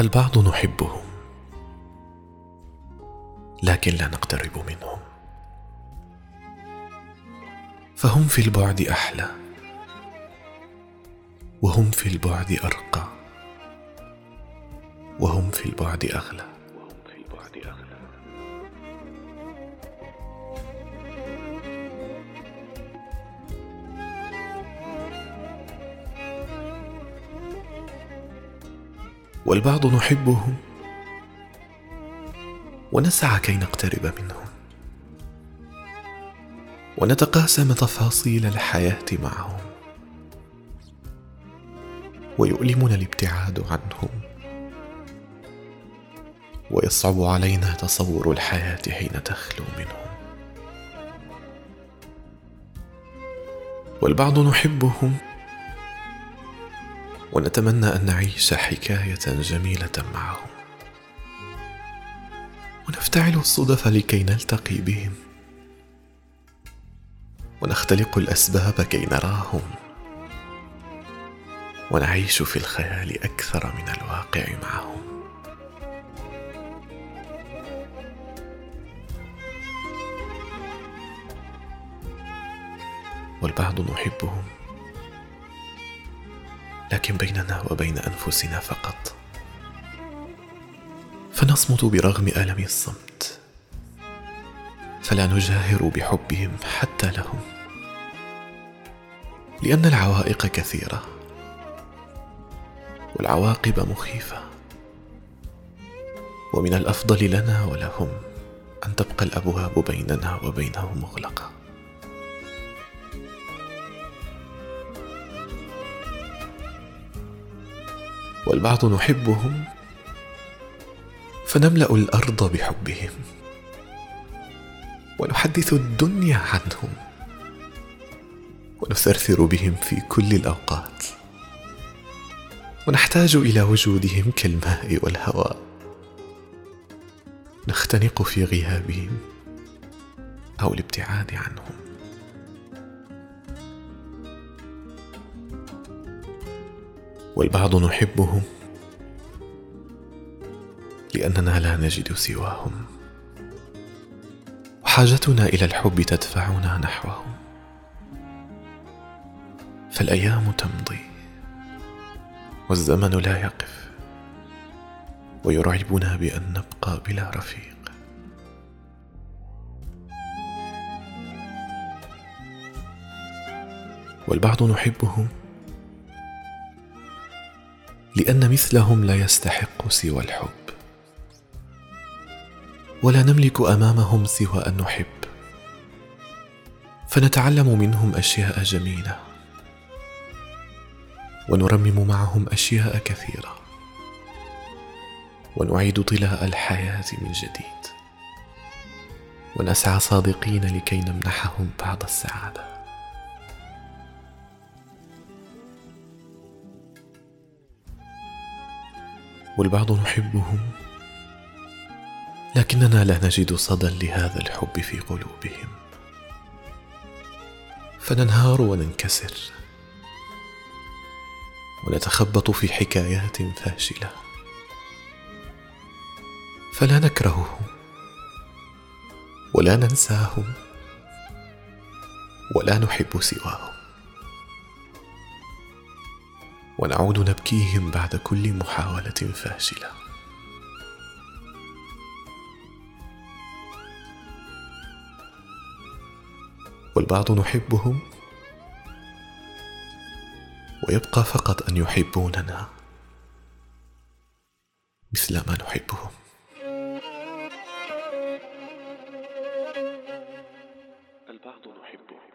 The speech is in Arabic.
البعض نحبهم لكن لا نقترب منهم فهم في البعد أحلى وهم في البعد أرقى وهم في البعد أغلى. والبعض نحبهم ونسعى كي نقترب منهم ونتقاسم تفاصيل الحياة معهم. ويؤلمنا الابتعاد عنهم. ويصعب علينا تصور الحياة حين تخلو منهم. والبعض نحبهم. ونتمنى أن نعيش حكاية جميلة معهم. ونفتعل الصدف لكي نلتقي بهم. ونختلق الأسباب كي نراهم. ونعيش في الخيال أكثر من الواقع معهم. والبعض نحبهم. لكن بيننا وبين أنفسنا فقط. فنصمت برغم الم الصمت. فلا نجاهر بحبهم حتى لهم. لأن العوائق كثيرة. والعواقب مخيفة. ومن الأفضل لنا ولهم أن تبقى الأبواب بيننا وبينهم مغلقة. والبعض نحبهم فنملأ الأرض بحبهم ونحدث الدنيا عنهم ونثرثر بهم في كل الأوقات ونحتاج إلى وجودهم كالماء والهواء نختنق في غيابهم أو الابتعاد عنهم والبعض نحبهم لأننا لا نجد سواهم. وحاجتنا إلى الحب تدفعنا نحوهم. فالأيام تمضي والزمن لا يقف ويرعبنا بأن نبقى بلا رفيق. والبعض نحبهم لأن مثلهم لا يستحق سوى الحب. ولا نملك أمامهم سوى أن نحب. فنتعلم منهم أشياء جميلة. ونرمم معهم أشياء كثيرة. ونعيد طلاء الحياة من جديد. ونسعى صادقين لكي نمنحهم بعض السعادة. والبعض نحبهم. لكننا لا نجد صدى لهذا الحب في قلوبهم. فننهار وننكسر. ونتخبط في حكايات فاشلة. فلا نكرههم. ولا ننساهم. ولا نحب سواهم. ونعود نبكيهم بعد كل محاولة فاشلة. والبعض نحبهم ويبقى فقط أن يحبوننا مثل ما نحبهم. البعض نحبهم.